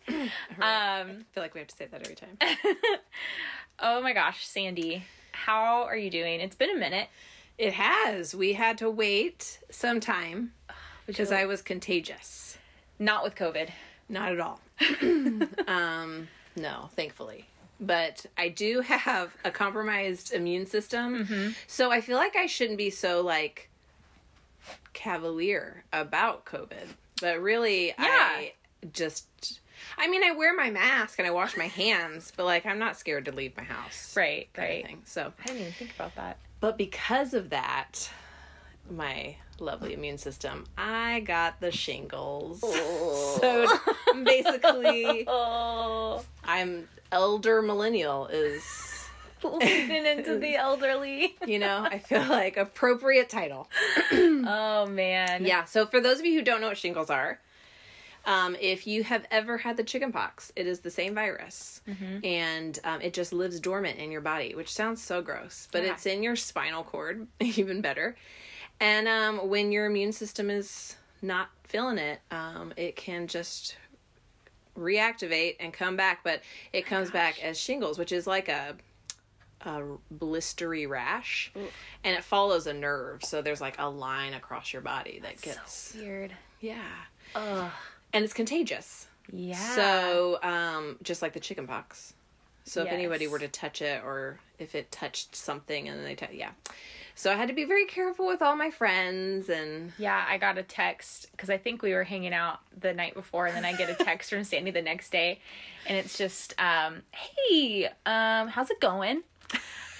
recording? Um, I feel like we have to say that every time. oh my gosh, Sandy, how are you doing? It's been a minute. It has. We had to wait some time because I was contagious. Not with COVID. Not at all. um, no, thankfully. But I do have a compromised immune system. So I feel like I shouldn't be so like cavalier about COVID. But really I just I mean I wear my mask and I wash my hands, but like I'm not scared to leave my house. Right, right. thing. So I didn't even think about that. but because of that, my lovely immune system, I got the shingles. so basically, Oh, I'm elder millennial is, leading into the elderly. you know, I feel like appropriate title. Oh man. Yeah. So for those of you who don't know what shingles are, um, if you have ever had the chickenpox, it is the same virus, and um, it just lives dormant in your body, which sounds so gross, but Yeah. it's in your spinal cord, even better. And um, when your immune system is not feeling it, um, it can just reactivate and come back, but it comes back as shingles, which is like a a blistery rash, and it follows a nerve. So there's like a line across your body that gets Weird. yeah, Ugh. And it's contagious. Yeah. So, um, just like the chicken pox. So if anybody were to touch it, or if it touched something, and they, t- yeah. So I had to be very careful with all my friends, and Yeah, I got a text because I think we were hanging out the night before, and then I get a text from Sandy the next day, and it's just, um, "Hey, um, how's it going?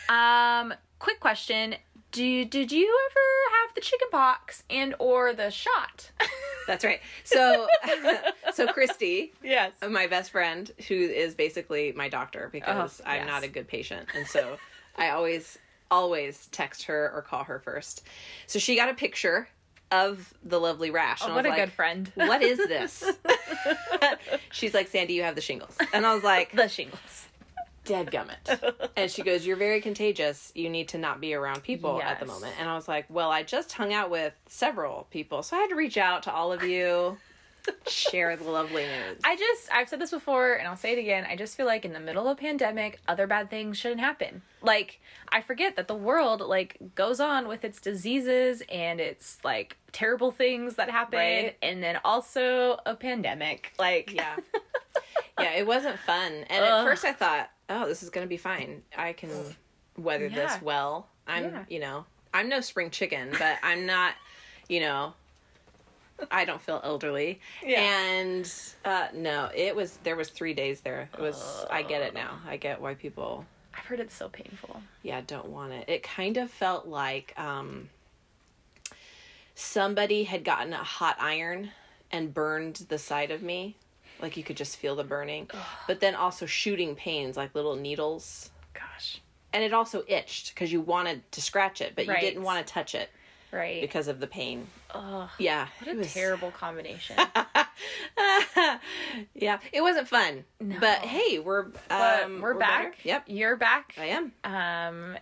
Um, quick question: Do did you ever have the chicken pox and or the shot?" that's right. So, so Christy, yes. Uh, my best friend, who is basically my doctor because Oh, I'm yes. not a good patient, and so I always, always text her or call her first. So she got a picture of the lovely rash. Oh, what a like, good friend. what is this? She's like, Sandy, you have the shingles. And I was like, the shingles. Dead gummit. And she goes, You're very contagious. You need to not be around people at the moment. And I was like, Well, I just hung out with several people. So I had to reach out to all of you, share the lovely news. I just, I've said this before and I'll say it again. I just feel like in the middle of a pandemic, other bad things shouldn't happen. Like, I forget that the world, like, goes on with its diseases and its, like, terrible things that happen. Right. And then also a pandemic. Like, yeah. Yeah, it wasn't fun. And at first I thought, Oh, this is going to be fine. I can weather Yeah. this well. I'm, Yeah. you know, I'm no spring chicken, but I'm not, you know, I don't feel elderly. Yeah. And uh no, it was there was 3 days there. It was I get it now. I get why people I've heard it's so painful. yeah, don't want it. It kind of felt like um somebody had gotten a hot iron and burned the side of me. Like you could just feel the burning. But then also shooting pains like little needles. Gosh. And it also itched because you wanted to scratch it, but you didn't want to touch it Right. because of the pain. Ugh. Yeah. What a was- terrible combination. yeah, it wasn't fun. No. But hey, we're um, we're, better. back. Yep, You're back. I am, Um,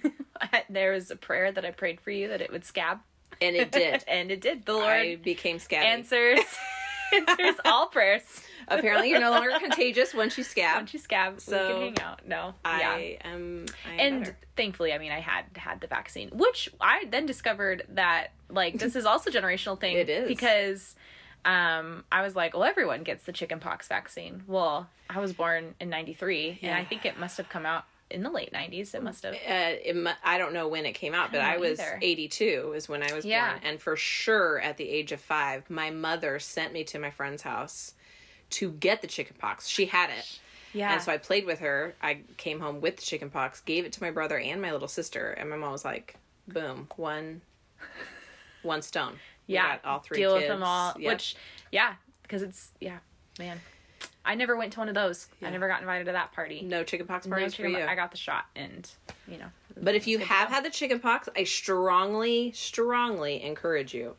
there was a prayer that I prayed for you that it would scab, and it did. and it did. The Lord I became scabby. answers answers all prayers. Apparently, you're no longer contagious once you scab. Once you scab, So, we can hang out. No, yeah. I am. I am And better. thankfully, I mean, I had had the vaccine, which I then discovered that like this is also a generational thing. It is. because um, I was like, well, everyone gets the chickenpox vaccine. Well, I was born in '93, and I think it must have come out in the late '90s. It must have. Uh, it, I don't know when it came out, but I, was either. 82 is when I was Yeah. born, and for sure at the age of five, my mother sent me to my friend's house to get the chickenpox. She had it. Yeah. And so I played with her. I came home with the chickenpox, gave it to my brother and my little sister, and my mom was like, "Boom, one, one stone." Yeah, got all three deal with them all. Yep. Which, yeah, because it's yeah, man. I never went to one of those. I never got invited to that party. no chickenpox No parties for chicken- you. I got the shot, and you know. But if you It's good to have had the chickenpox, I strongly, strongly encourage you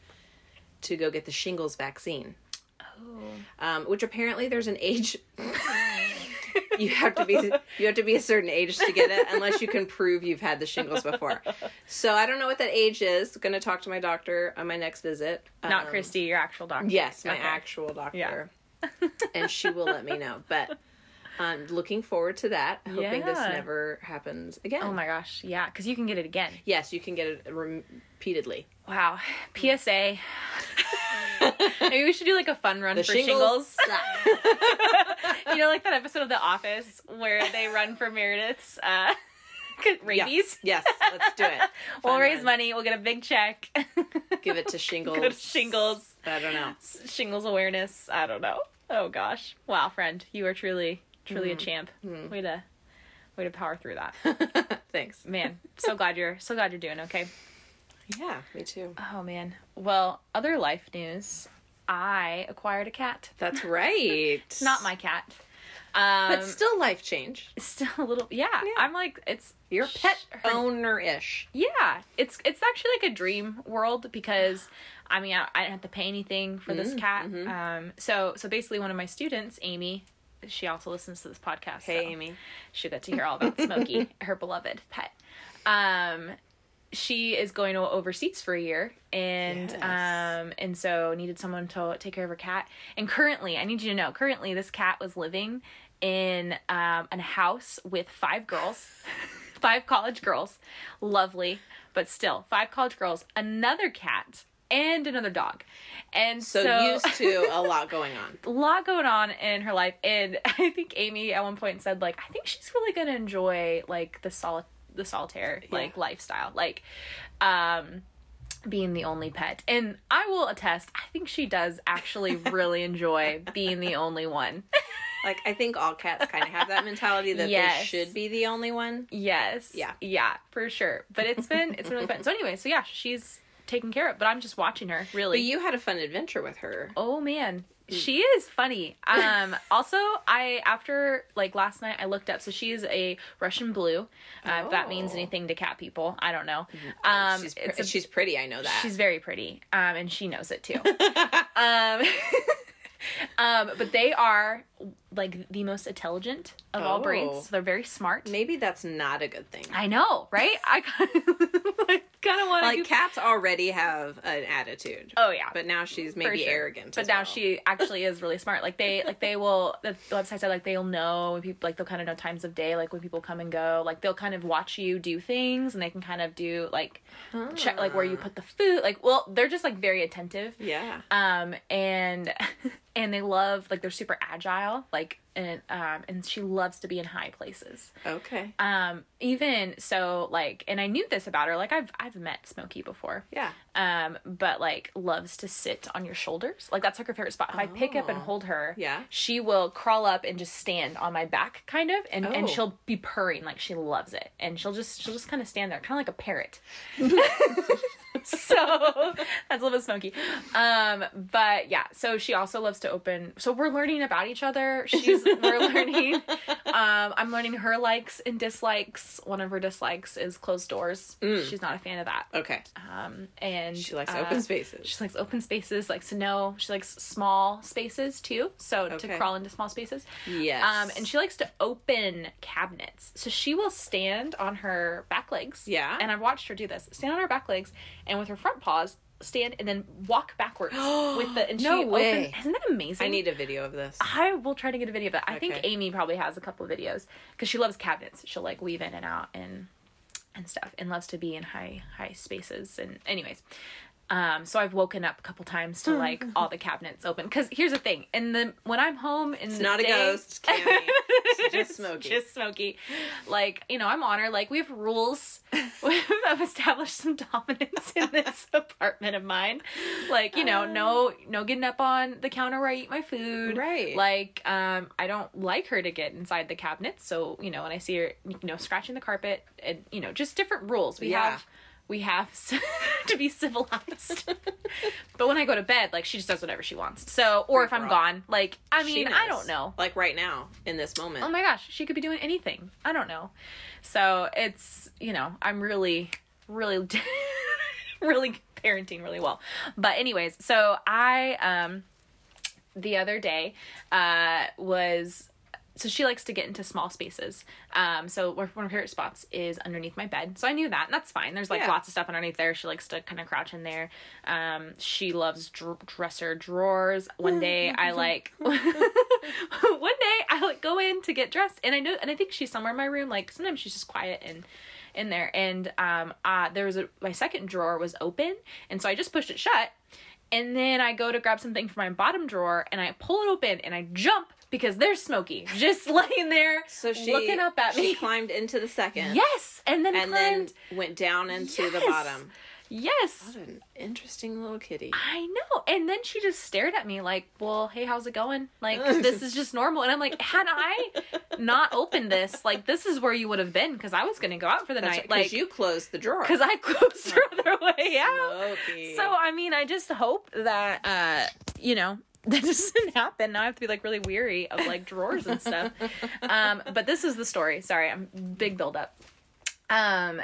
to go get the shingles vaccine. Oh. Um, which apparently there's an age. you have to be you have to be a certain age to get it unless you can prove you've had the shingles before. So I don't know what that age is. Going to talk to my doctor on my next visit. Not Um, Christy, your actual doctor. Yes, my Okay. actual doctor. Yeah. And she will let me know. But I'm looking forward to that. Hoping this never happens again. Oh my gosh, yeah, because you can get it again. Yes, you can get it repeatedly. Wow. PSA. Maybe we should do like a fun run The for shingles. shingles. you know, like that episode of The Office where they run for Meredith's uh, rabies. Yes, let's do it. We'll Fun raise money. We'll get a big check. Give it to shingles. Go to shingles. I don't know. Shingles awareness. I don't know. Oh gosh. Wow, friend, you are truly, truly a Mm-hmm. champ. Way to, way to power through that. Thanks. Man, so glad you're, so glad you're doing okay. Yeah, me too. Oh man. Well, other life news. I acquired a cat. That's right. Not my cat. Um, but still life change. still a little. Yeah, Yeah. I'm like it's You're pet owner ish. Yeah, it's it's actually like a dream world because I mean I, I didn't have to pay anything for this Mm, cat. mhm. Um, so so basically one of my students, Amy, she also listens to this podcast. Hey, so Amy. she'll get to hear all about Smokey, her beloved pet. Um, she is going to overseas for a year, and Yes. um, and so needed someone to take care of her cat. And currently, I need you to know, currently this cat was living in um, a house with five girls, five college girls, lovely, but still five college girls, another cat, and another dog. And So, so, used to a lot going on. a lot going on in her life and i think amy at one point said like i think she's really gonna enjoy like the sol the solitaire like lifestyle. Like um being the only pet. And i will attest i think she does actually really enjoy being the only one. Like I think all cats kind of have that mentality that Yes. they should be the only one. yes. Yeah. yeah for sure. But it's been it's been really fun. So anyway so yeah she's taken care of but i'm just watching her really. But you had a fun adventure with her. Oh man, she is funny. Um, also, I after like last night, I looked up. So she is a Russian blue. Uh, If that means Oh. anything to cat people, I don't know. Um, she's, it's a- she's pretty. I know that. she's very pretty. Um, and she knows it too. um, um, but they are like the most intelligent of all Oh. breeds. They're very smart. Maybe that's not a good thing. I know, right? I kind of, want to Like cats already have an attitude. Oh yeah, But now she's maybe sure. arrogant. But now well. she actually is really smart. Like they like they will the, the website said like they'll know when people like they'll kind of know times of day like when people come and go. Like they'll kind of watch you do things and they can kind of do like check like where you put the food. Like well, they're just like very attentive. Yeah. Um and and they love like they're super agile. Like and um and she loves to be in high places. Okay. Um even so like and I knew this about her. Like I've I've met Smokey before Yeah. um but like loves to sit on your shoulders like that's like her favorite spot if i pick up and Oh. hold her Yeah. she will crawl up and just stand on my back kind of and and Oh. she'll be purring like she loves it and she'll just she'll just kind of stand there kind of like a parrot so that's a little bit Smokey. Um but yeah so she also loves to open so we're learning about each other. She's we're learning um i'm learning her likes and dislikes. One of her dislikes is closed doors. Mm. she's not a fan of that. Okay. um and She likes uh, open spaces. she likes open spaces likes to know. She likes small spaces too so to crawl into small spaces. Yes. um and she likes to open cabinets. So she will stand on her back legs. Yeah. and i've watched her do this. Stand on her back legs and with her front paws stand and then walk backwards with the and No she way. Open, isn't that amazing I need a video of this. I will try to get a video of it. I think Amy probably has a couple of videos because she loves cabinets. She'll like weave in and out and and stuff, and loves to be in high high spaces. And anyways, um, so I've woken up a couple times to like all the cabinets open. Because here's the thing: in the when I'm home in It's the not a ghost, Cammy. It's just Smokey. just Smokey. Like you know, I'm on her. Like we have rules. I've established some dominance in this apartment of mine. Like you know, no no getting up on the counter where I eat my food. Right. Like um, I don't like her to get inside the cabinets. So you know, when I see her, you know, scratching the carpet, and you know, just different rules. We Yeah. have. We have to be civilized, but when I go to bed, like she just does whatever she wants. So, or if I'm gone, like I mean, I don't know. Like right now, in this moment. Oh my gosh, she could be doing anything. I don't know. So it's, you know, I'm really, really, really parenting really well. But, anyways, so I, um, the other day, uh, was so she likes to get into small spaces. Um, so one of her favorite spots is underneath my bed. So I knew that, and that's fine. There's like Yeah. lots of stuff underneath there. She likes to kind of crouch in there. Um, she loves dr- dresser drawers. One day I like, one day I like go in to get dressed, and I know, and I think she's somewhere in my room. Like sometimes she's just quiet and in there, and um, uh, there was a my second drawer was open, and so I just pushed it shut. And then I go to grab something from my bottom drawer and I pull it open and I jump because there's Smokey just laying there So she looking up at me. she climbed into the second. Yes, and then And climbed. then went down into the bottom. yes, What an interesting little kitty. I know. And then she just stared at me like, "Well, hey, how's it going? Like this is just normal." And I'm like, "Had I not opened this, like this is where you would have been because I was going to go out for the That's night, right, like you closed the drawer. because I closed her other way out." Smokey. So I mean, I just hope that uh, you know that doesn't happen. Now I have to be like really weary of like drawers and stuff. Um, but this is the story. Sorry, I'm big build up. Um,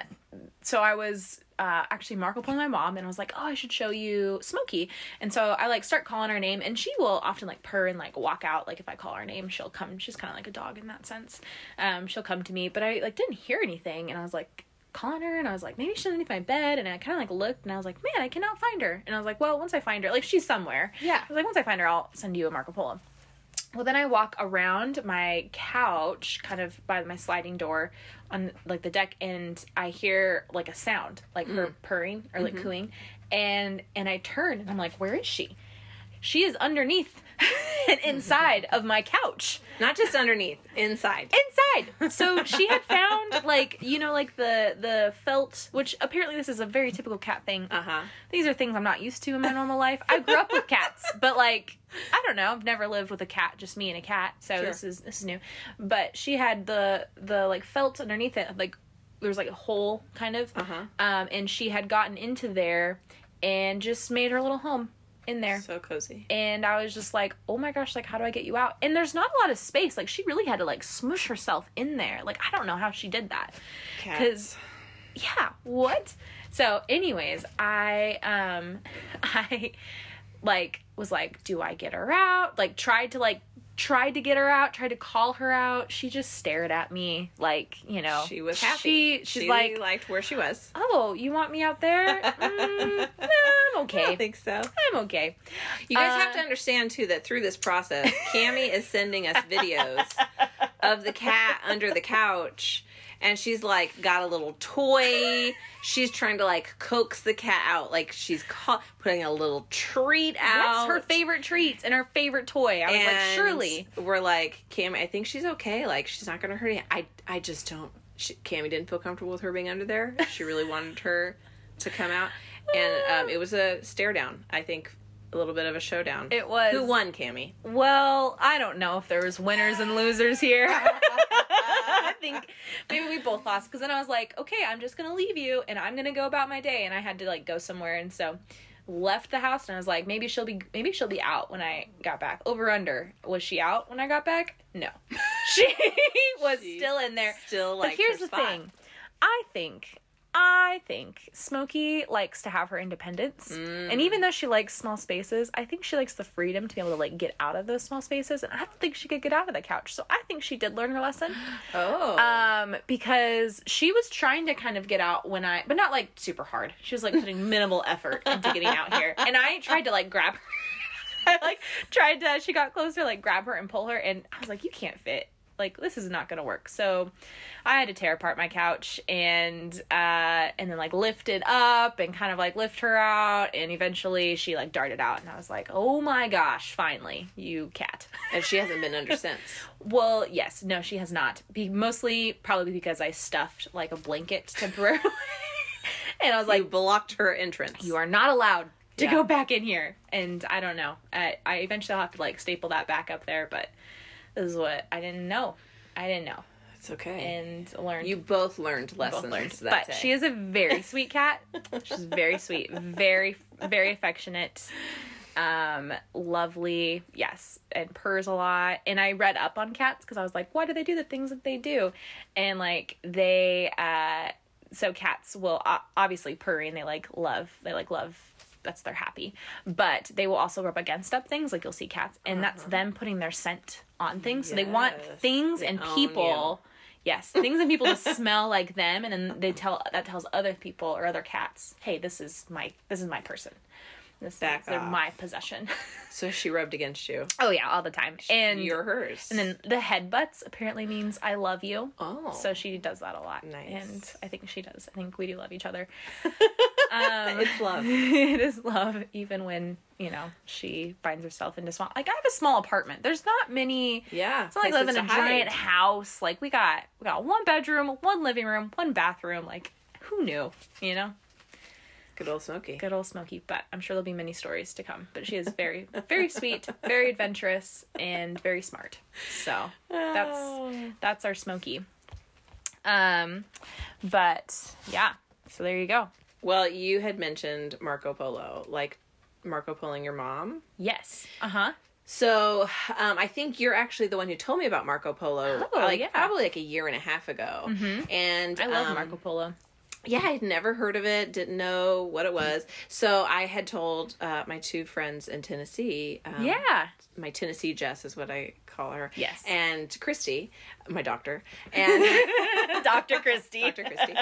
so I was uh, actually Marco Poloing my mom, and I was like, "Oh, I should show you Smokey." And so I like start calling her name, and she will often like purr and like walk out. Like if I call her name, she'll come. She's kind of like a dog in that sense. Um, she'll come to me, but I like didn't hear anything, and I was like calling her, and I was like, maybe she's underneath my bed, and I kind of like looked, and I was like, man, I cannot find her, and I was like, well, once I find her, like she's somewhere. Yeah. I was like, once I find her, I'll send you a Marco Polo. Well, then I walk around my couch, kind of by my sliding door on like the deck, and I hear like a sound, like her mm. purring or like mm-hmm. cooing, and and I turn and I'm like, where is she? She is underneath inside of my couch Not just underneath, inside. inside. So she had found like you know like the the felt, which apparently this is a very typical cat thing. Uh huh. These are things I'm not used to in my normal life. I grew up with cats, but like I don't know, I've never lived with a cat, just me and a cat. So Sure. this is this is new. But she had the the like felt underneath it, like there was like a hole kind of, Uh huh. um, and she had gotten into there and just made her little home in there So cozy. and I was just like, "Oh my gosh, like how do I get you out?" And there's not a lot of space. Like she really had to like smush herself in there. Like I don't know how she did that. Because, Yeah, what? So anyways, I um I like was like, "Do I get her out?" Like tried to like tried to get her out, tried to call her out. She just stared at me like, you know. She was happy. She she's she like, liked where she was. "Oh, you want me out there?" Mm, I'm okay. I don't think so. I'm okay. You guys Uh, have to understand too that through this process, Cami is sending us videos of the cat under the couch, and she's like got a little toy. She's trying to like coax the cat out, like she's ca- putting a little treat out. That's her favorite treats and her favorite toy. I was like, surely. we're like, Cami, I think she's okay. Like she's not gonna hurt you. I I just don't. She, Cami didn't feel comfortable with her being under there. She really wanted her to come out, and um, it was a stare down. I think a little bit of a showdown. It was. Who won, Cami? Well, I don't know if there was winners and losers here. Think maybe we both lost because then I was like, okay, I'm just gonna leave you and I'm gonna go about my day, and I had to like go somewhere, and so left the house and I was like, maybe she'll be maybe she'll be out when I got back. Over under was she out when I got back? No, she was She still in there. Still like. but here's the spot. thing, I think. I think Smokey likes to have her independence. Mm. And even though she likes small spaces, I think she likes the freedom to be able to like get out of those small spaces. And I don't think she could get out of the couch. So I think she did learn her lesson. Oh. Um, because she was trying to kind of get out when I, but not like super hard. She was like putting minimal effort into getting out here. And I tried to like grab her. I like tried to, she got closer, like grab her and pull her. And I was like, you can't fit. Like this is not gonna work. So I had to tear apart my couch and uh and then like lift it up and kind of like lift her out and eventually she like darted out and I was like, "Oh my gosh, finally, you cat." and she hasn't been under since. Well, yes, no, she has not. Be mostly probably because I stuffed like a blanket temporarily. and I was Like like, blocked her entrance. "You are not allowed to Yeah. go back in here." And I don't know. I I eventually have to like staple that back up there, but is what I didn't know. I didn't know It's okay. and learned. you both learned both lessons learned. that But day. she is a very sweet cat. She's very sweet, very very affectionate, um, lovely. Yes, and purrs a lot. And I read up on cats because I was like, why do they do the things that they do? And like they, uh, so cats will obviously obviously and They like love. They like love that's their happy. But they will also rub against up things like you'll see cats, and that's them putting their scent on things. So they want. Things They and people. Yes, things and people to smell like them, and then they tell that tells other people or other cats, "Hey, this is my this is my person. This Back is they're off. my possession." So she rubbed against you. oh yeah, all the time. And You're hers. and then the headbutts apparently means I love you. oh, So she does that a lot. Nice. And I think she does. I think we do love each other. Um, it's love. it is love, even when, you know, she finds herself into small. Like, I have a small apartment. There's not many. Yeah, It's not like live in a hide. giant house. Like, we got we got one bedroom, one living room, one bathroom. Like, who knew? You know? Good old Smokey. Good old Smokey. But I'm sure there'll be many stories to come. But she is very, very sweet, very adventurous, and very smart. So that's Oh. that's our Smokey. Um, but yeah. So there you go. Well, you had mentioned Marco Polo, like Marco Poloing your mom. Yes. Uh huh. So um, I think you're actually the one who told me about Marco Polo, Oh, like yeah. probably like a year and a half ago. Mhm. And I love um, Marco Polo. Yeah, I had never heard of it, didn't know what it was. So I had told uh, my two friends in Tennessee. Um, yeah. my Tennessee Jess is what I call her. Yes. and Christy, my doctor, and Dr. Christy. Dr. Christy.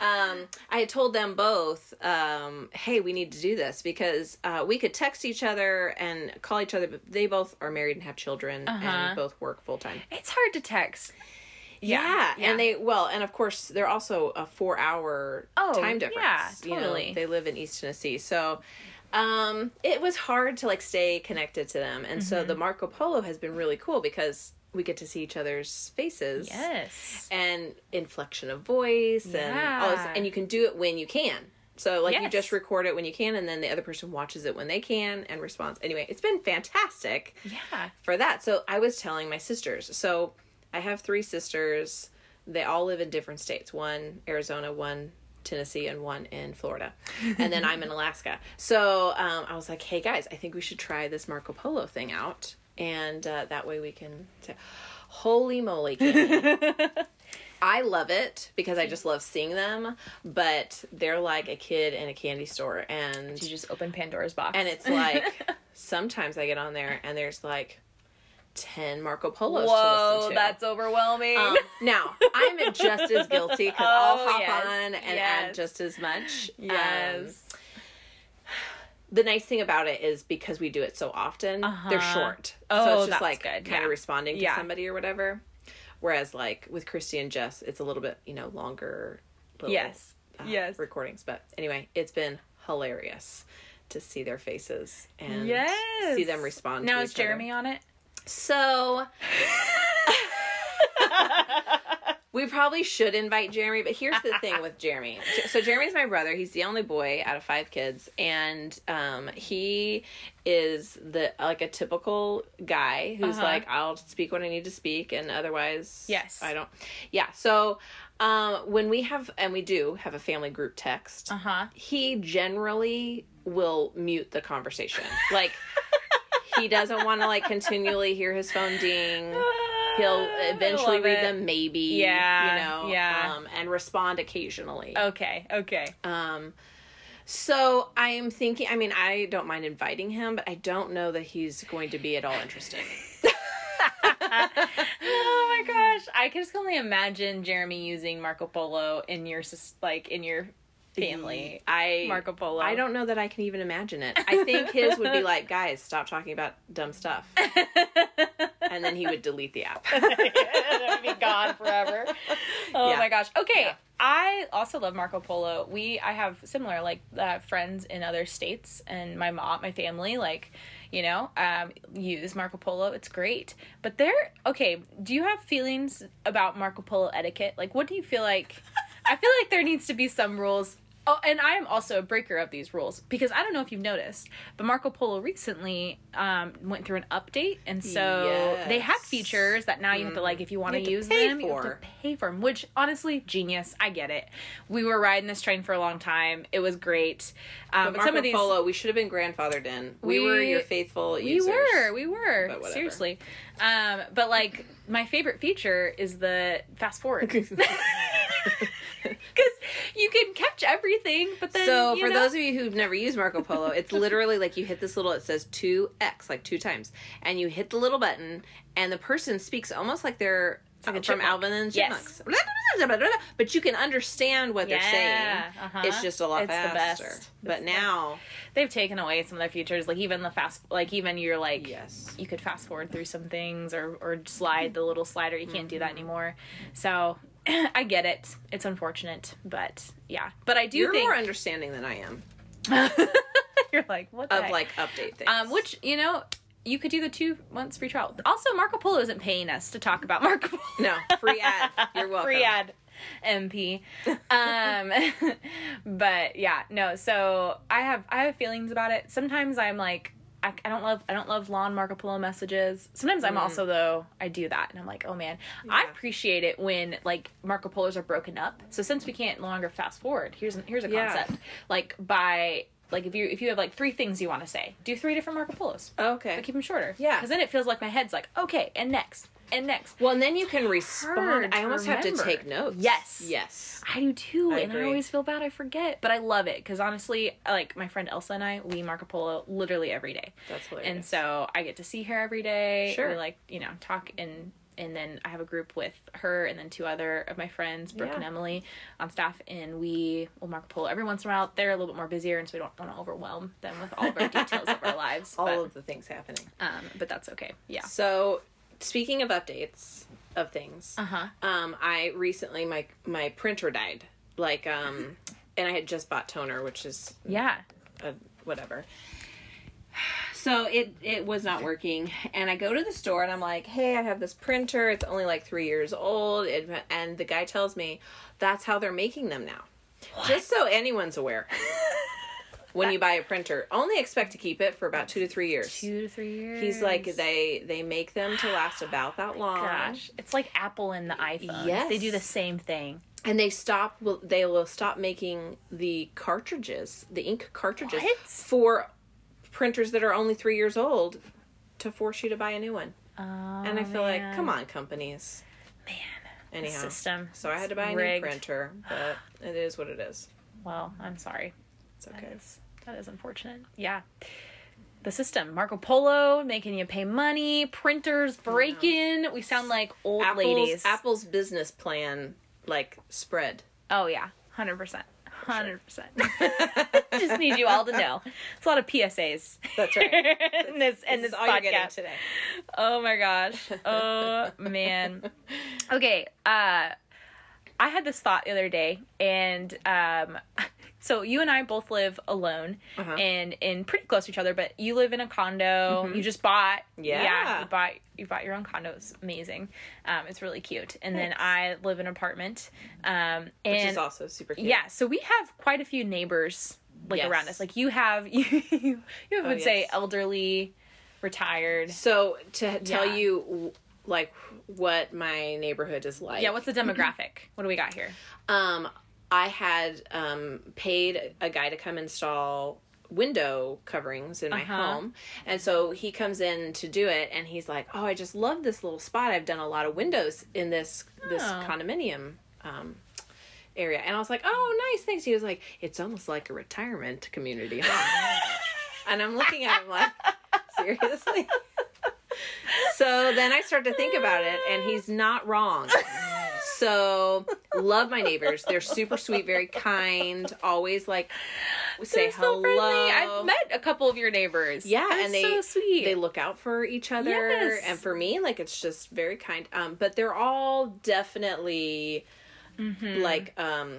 Um, I had told them both, um, hey, we need to do this because uh, we could text each other and call each other, but they both are married and have children Uh-huh. and both work full time. It's hard to text. Yeah, and they well, and of course they're also a four-hour Oh, time difference. yeah, You know, they live in East Tennessee, so um, it was hard to like stay connected to them, and so Mm-hmm. the Marco Polo has been really cool because we get to see each other's faces Yes. and inflection of voice and all this, and you can do it when you can. So like you just record it when you can, and then the other person watches it when they can and responds. Anyway, it's been fantastic Yeah. for that. So I was telling my sisters. So I have three sisters. They all live in different states. One Arizona, one Tennessee, and one in Florida. And then I'm in Alaska. So um, I was like, hey guys, I think we should try this Marco Polo thing out, and uh, that way we can. Say, Holy moly. I love it because I just love seeing them, but they're like a kid in a candy store and You just open Pandora's box. and it's like sometimes I get on there and there's like 10 Marco Polos to Whoa, listen to. that's overwhelming. um, now I'm just as guilty because I'll Oh, hop yes, on and yes. add just as much. Um, yes. the nice thing about it is because we do it so often, they're Uh-huh. short. so Oh, it's just that's like good, kind yeah. of responding to Yeah. somebody or whatever. Whereas like with Christy and Jess, it's a little bit you know longer. Little, Yes. uh, Yes. recordings. But anyway, it's been hilarious to see their faces and yes. see them respond. Now to is each other. Jeremy on it? So we probably should invite Jeremy, but here's the thing with Jeremy. So Jeremy's my brother. He's the only boy out of five kids, and um, he is the like a typical guy who's Uh-huh. like, I'll speak when I need to speak, and otherwise, Yes. I don't. Yeah. So um, when we have, and we do have a family group text, Uh huh. he generally will mute the conversation. Like he doesn't want to like continually hear his phone ding. He'll eventually read it. them maybe, Yeah, you know, yeah. um, and respond occasionally. Okay. Okay. Um, so I am thinking. I mean, I don't mind inviting him, but I don't know that he's going to be at all interested. oh my gosh, I can just only imagine Jeremy using Marco Polo in your like in your family. I Marco Polo. I don't know that I can even imagine it. I think his would be like, guys, stop talking about dumb stuff, and then he would delete the app. it would be gone forever. Oh Yeah. my gosh. Okay. Yeah. I also love Marco Polo. We I have similar like uh, friends in other states, and my mom, my family, like you know, um, use Marco Polo. It's great. But they're okay. Do you have feelings about Marco Polo etiquette? Like, what do you feel like? I feel like there needs to be some rules. Oh, and I am also a breaker of these rules because I don't know if you've noticed, but Marco Polo recently um, went through an update, and so they have features that now you have to like if you want You to use them, you have to for. pay for them. Which honestly, genius. I get it. We were riding this train for a long time. It was great. Um, But Marco some of these Polo, we should have been grandfathered in. We, We- were your faithful we users. were, we were seriously. Um, but like my favorite feature is the fast forward. Because you can catch everything, but then so for know- those of you who've never used Marco Polo, it's literally like you hit this little it says 2x like two times and you hit the little button and the person speaks almost like they're like from. Alvin and the Yes. Chipmunks. But you can understand what they're saying. Uh-huh. It's just a lot It's the best. But It's the now, they've taken away some of their features, like even the fast, like even you're like yes. you could fast forward through some things or or slide the little slider. You can't do that anymore. So I get it. It's unfortunate, but yeah. But I do You're think more understanding than I am you're like what the of heck? like update things. um, which you know. You could do the two months free trial. Also, Marco Polo isn't paying us to talk about Marco Polo. No, free ad. You're welcome. Free ad, MP. Um, but yeah, no. So I have I have feelings about it. Sometimes I'm like, I, I don't love I don't love long Marco Polo messages. Sometimes I'm mm. also though I do that and I'm like, oh man, I appreciate it when like Marco Polos are broken up. So since we can't longer fast forward, here's here's a Yeah. concept like by like if you if you have like three things you want to say, do three different Marco Polos. Okay. But keep them shorter. Yeah. Because then it feels like my head's like, okay, and next, and next. Well, and then you can respond. I to almost have to take notes. Yes. Yes. I do too, I and I always feel bad I forget. But I love it because honestly, like my friend Elsa and I, we Marco Polo literally every day, That's hilarious. and so I get to see her every day. Sure. we like you know talk and and then I have a group with her and then two other of my friends, Brooke and Emily, on staff, and we will Marco Polo every once in a while. They're a little bit more busier, and so we don't want to overwhelm them with all of our details of our lives. all but, of the things happening. um, but that's okay. Yeah. So, speaking of updates of things, Uh huh. um, I recently my my printer died. Like, um, and I had just bought toner, which is Yeah. a whatever. So it it was not working, and I go to the store and I'm like, "Hey, I have this printer. It's only like three years old." It, and the guy tells me that's how they're making them now. Just so anyone's aware, when you buy a printer, only expect to keep it for about two to three years. Two to three years. He's like they they make them to last about that long. Gosh, it's like Apple and the iPhone. Yes. they do the same thing. And they stop. Will they will stop making the cartridges, the ink cartridges What? for printers that are only three years old, to force you to buy a new one. Oh, And I feel like, come on, companies. man. Anyhow, system. so I had to buy a rigged. new printer, but it is what it is. Well, I'm sorry. It's That okay. is that is unfortunate. Yeah. The system, Marco Polo, making you pay money, printers breaking. We sound like old Apple's, ladies. Apple's business plan like spread. Oh yeah, hundred percent, hundred percent. Just need you all to know. It's a lot of PSAs. That's right. and this This this is all you're getting podcast. today. Oh my gosh. Oh man. Okay. Uh I had this thought the other day and um so you and I both live alone Uh-huh. and and pretty close to each other, but you live in a condo. You just bought Yeah. you bought you bought your own condo. It's amazing. Um it's really cute. And then I live in an apartment. Um and Which is also super cute. yeah, so we have quite a few neighbors like Yes. around us. Like you have you you Oh, would say elderly, retired. So to tell Yeah. you like what my neighborhood is like. Yeah, what's the demographic? what do we got here? Um, I had um, paid a guy to come install window coverings in my Uh-huh. home. And so he comes in to do it and he's like, "Oh, I just love this little spot. I've done a lot of windows in this this Oh. condominium um area." And I was like, "Oh, nice. Thanks." He was like, "It's almost like a retirement community." huh?" and I'm looking at him like, "Seriously?" so then I start to think about it and he's not wrong. So love my neighbors. They're super sweet, very kind. Always like say They're hello. I've met a couple of your neighbors. Yeah, They're and they so sweet. They look out for each other, Yes. and for me, like it's just very kind. Um, but they're all definitely Mm-hmm. like um,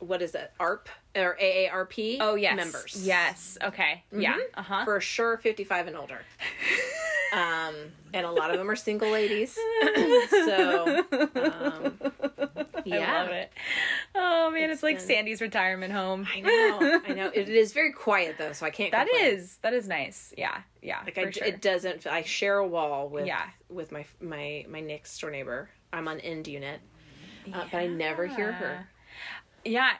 what is that? ARP or AARP? oh yes, members. Yes. Okay. Yeah. Mhm. Uh huh. for sure, fifty-five and older. um, and a lot of them are single ladies. so um, yeah. I love it. Oh man, it's, It's like been- Sandy's retirement home. I know, I know. It is very quiet though, so I can't. That complain. is that is nice. Yeah. Yeah. like I, sure. it doesn't. I share a wall with Yeah. with my my my next door neighbor. I'm on end unit, uh, but I never hear her. Yeah.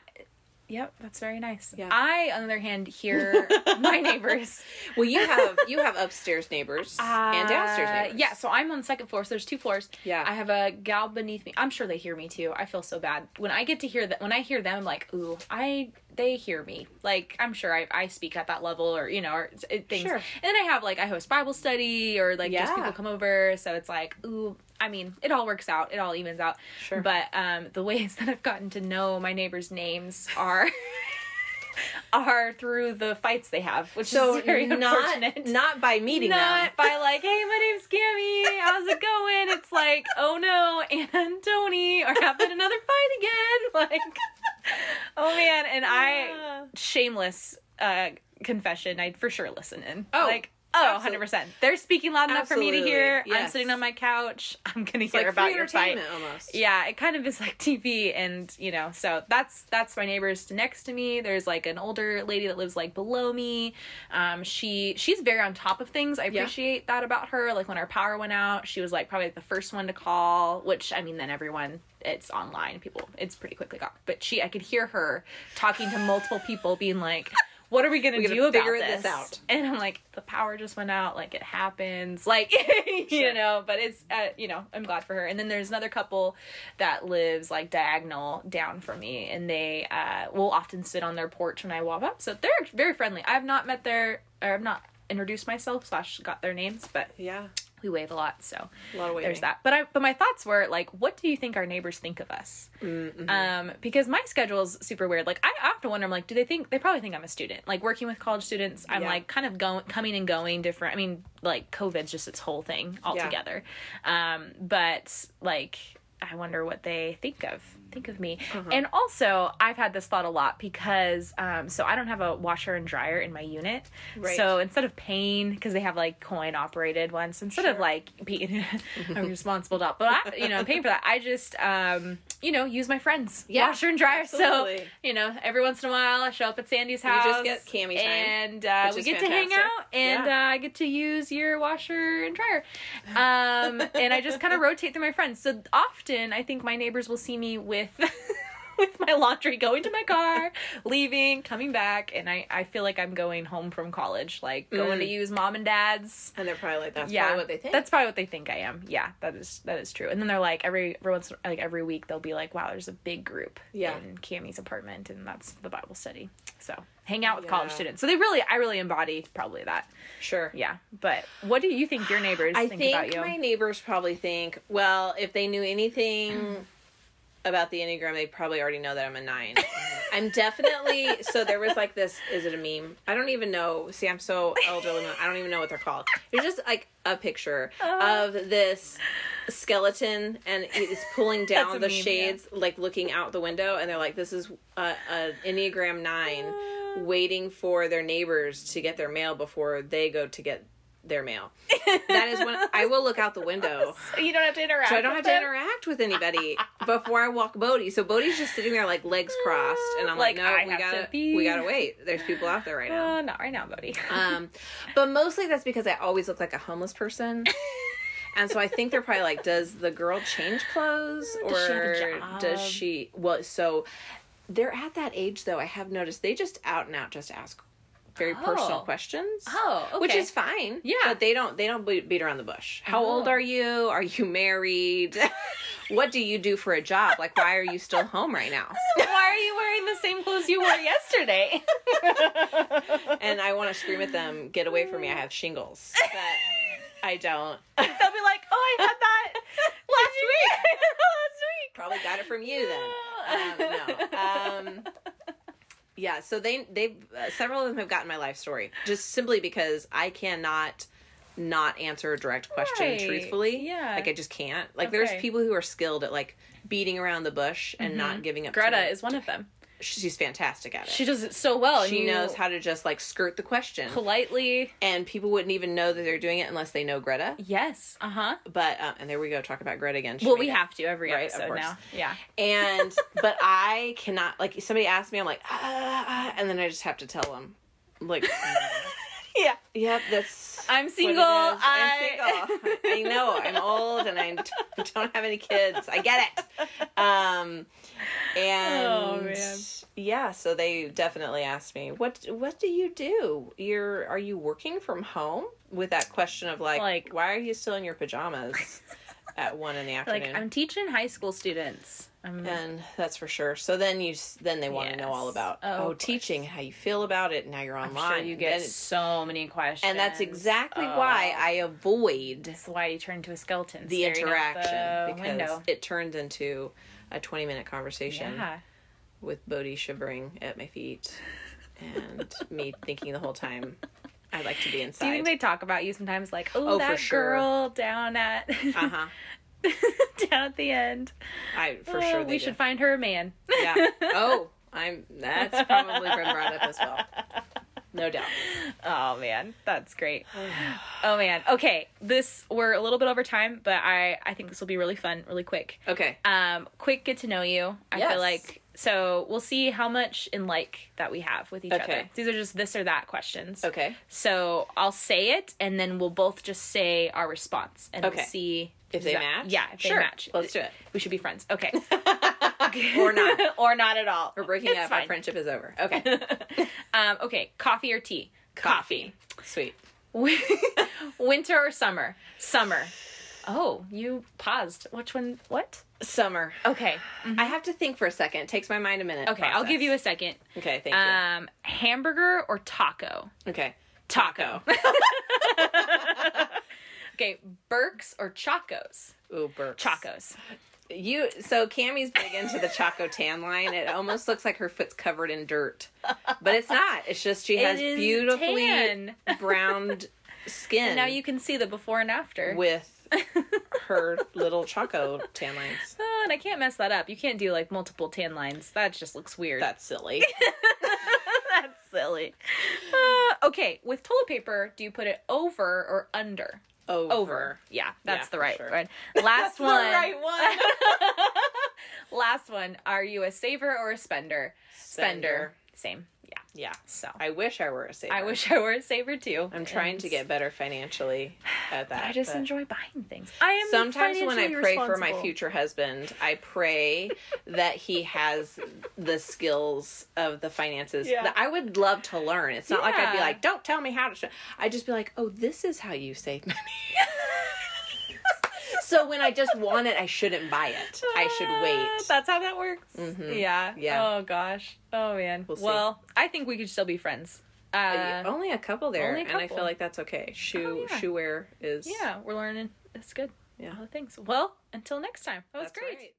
Yep, that's very nice. Yeah. I, on the other hand, hear my neighbors. Well, you have you have upstairs neighbors and downstairs Uh, neighbors. Yeah, so I'm on the second floor, so there's two floors. Yeah. I have a gal beneath me. I'm sure they hear me too. I feel so bad. When I get to hear that when I hear them I'm like, ooh, I they hear me. Like I'm sure I, I speak at that level or you know, or things. Sure. And then I have like I host Bible study or like just people come over, so it's like, ooh, I mean, it all works out. It all evens out. Sure. But um the ways that I've gotten to know my neighbors' names are are through the fights they have, which so is very not unfortunate not by meeting not them. by like, hey, my name's Cammy. How's it going? It's like, oh no, Anna and Tony are having another fight again. Like, oh man, and I shameless uh confession, I'd for sure listen in. Oh, like. Oh, absolutely. 100%. They're speaking loud enough for me to Absolutely, hear. I'm sitting on my couch. I'm going to hear like about your fight. almost. Yeah, it kind of is like TV and, you know, so that's that's my neighbors next to me. There's like an older lady that lives like below me. Um she she's very on top of things. I Yeah. appreciate that about her. Like when our power went out, she was like probably the first one to call, which I mean then everyone it's online. People it's pretty quickly gone. But she I could hear her talking to multiple people being like what are we gonna We do gotta about this? this out. And I'm like, the power just went out. Like it happens. Like you Sure. know, but it's uh, you know, I'm glad for her. And then there's another couple that lives like diagonal down from me, and they uh, will often sit on their porch when I walk up. So they're very friendly. I've not met their, or I've not introduced myself slash got their names, but Yeah. We wave a lot. So A lot there's that. But I, but my thoughts were like, what do you think our neighbors think of us? Mm-hmm. Um, because my schedule is super weird. Like I often wonder, I'm like, do they think they probably think I'm a student? Like working with college students, I'm Yeah. like kind of going, coming and going different. I mean, like COVID's just its whole thing altogether. Um, but like, I wonder what they think of think of me. Uh-huh. And also, I've had this thought a lot because um, so I don't have a washer and dryer in my unit. Right. So instead of paying because they have like coin operated ones, instead of like being I'm responsible to, but I, you know, paying for that, I just um, you know use my friends Yeah, washer and dryer. absolutely. So you know, every once in a while, I show up at Sandy's You house. just get Cammy time, and uh, we get to hang out, and Yeah. uh, I get to use your washer and dryer. Um, and I just kind of rotate through my friends. So often, I think my neighbors will see me with. with my laundry going to my car leaving coming back and i i feel like i'm going home from college like going Mm. to use mom and dad's And they're probably like, that's yeah, probably what they think. That's probably what they think I am. Yeah, that is that is true. And then they're like every every once like every week they'll be like, "Wow, there's a big group Yeah. in Cammy's apartment, and that's the Bible study." So hang out with college students. So they really, I really embody probably that. sure. Yeah. But what do you think your neighbors I think, think about you? my neighbors probably think, well, if they knew anything about the Enneagram, they probably already know that I'm a nine. I'm definitely so there was like this is it a meme? I don't even know. See, I'm so elderly I don't even know what they're called. It's just like a picture Oh. of this skeleton and it's pulling down the meme, yeah. shades like looking out the window and they're like this is a, a Enneagram 9 Uh. waiting for their neighbors to get their mail before they go to get their mail. That is when I will look out the window. So you don't have to interact. So I don't have with to them? interact with anybody before I walk Bodie. So Bodie's just sitting there like legs crossed, and I'm like, Like, no, I we gotta, we gotta wait. There's people out there right now. Uh, not right now, buddy. Um, but mostly that's because I always look like a homeless person. And so I think they're probably like, does the girl change clothes or Does she have a job? does she? Well, so they're at that age though. I have noticed they just out and out just ask very personal Oh. questions. oh, okay. Which is fine. Yeah. But they don't they don't beat beat around the bush. How Oh. old are you? Are you married? what do you do for a job? Like why are you still home right now? Why are you wearing the same clothes you wore yesterday? And I want to scream at them, get away from me. I have shingles. But I don't. They'll be like, "Oh, I had that last week. last week." Probably got it from you then. Um, no. Um, yeah, so they they uh, several of them have gotten my life story just simply because I cannot not answer a direct question Right. truthfully. Yeah. like I just can't. Like there's people who are skilled at like beating around the bush and not giving up. Greta is one of them. She's fantastic at it. She does it so well. she you knows how to just like skirt the question, politely. and people wouldn't even know that they're doing it unless they know Greta. Yes. Uh huh. But um, and there we go, talk about Greta again. She Well, we it. have to every Right, episode now. Yeah. And but I cannot like somebody asks me, I'm like, ah, ah, and then I just have to tell them, like, Yeah. yep, that's I'm single. I. I'm I know I'm old and I don't have any kids. I get it. Um, and Oh, man. yeah, so they definitely asked me, "What what do you do? You're are you working from home?" With that question of like, Like- why are you still in your pajamas at one in the afternoon. like? I'm teaching high school students. I'm and that's for sure. So then you then they want to know all about Oh, oh, teaching, how you feel about it. Now you're online. sure you get so many questions. and that's exactly Oh. why I avoid That's why you turn into a skeleton. the interaction the because window. it turned into a 20 minute conversation Yeah. with Bodhi shivering at my feet and me thinking the whole time I'd like to be inside. Do you think they talk about you sometimes like, oh, Oh, for that sure. girl down at uh-huh. down at the end? I for Oh, sure we they should find her a man. Yeah. Oh, I'm that's probably been brought up as well. No doubt. Oh man, that's great. oh man. Okay, this we're a little bit over time, but I I think this will be really fun, really quick. Okay. Um, quick get to know you. I Yes. feel like so we'll see how much in like that we have with each Okay. other. These are just this or that questions. Okay. So I'll say it, and then we'll both just say our response, and Okay. we'll see If they Exa- match? Yeah, if Sure. they match. Let's do it. We should be friends. Okay. or not. or not at all. We're breaking It's up. Our friendship is over. Okay. um, okay. Coffee or tea? Coffee. Sweet. Winter or summer? Summer. Oh, you paused. Which one? What? Summer. Okay. I have to think for a second. It takes my mind a minute. Okay, I'll give you a second. Okay, thank you. Um, hamburger or taco? okay. Taco. okay, Birks or Chacos? Ooh, Birks. Chacos. You so Cammy's big into the Chaco tan line. It almost looks like her foot's covered in dirt, but it's not. It's just she has beautifully tan. browned skin. And now you can see the before and after. with her little Chaco tan lines. Oh, and I can't mess that up. You can't do like multiple tan lines. That just looks weird. That's silly. That's silly. Uh, okay, with toilet paper, do you put it over or under? Over. Over. Yeah, that's Yeah, the right sure. one. Last one. right one. Last one. Are you a saver or a spender? Spender. Same. Yeah. Yeah. So I wish I were a saver. I wish I were a saver too. I'm trying And- to get better financially at that. I just enjoy buying things. I am Sometimes when I pray for my future husband, I pray that he has the skills of the finances Yeah. that I would love to learn. It's not like I'd be like, "Don't tell me how to." I'd just be like, "Oh, this is how you save money." so when I just want it, I shouldn't buy it. I should Ah, wait. That's how that works. Mhm. Yeah. Yeah. Oh gosh. Oh man. We'll see. well, I think we could still be friends. Uh, only a couple there, only a and I feel like that's okay. Shoe Oh, yeah. shoe wear is yeah, we're learning. It's good. Yeah. Things. Well, until next time. That was That's great. right.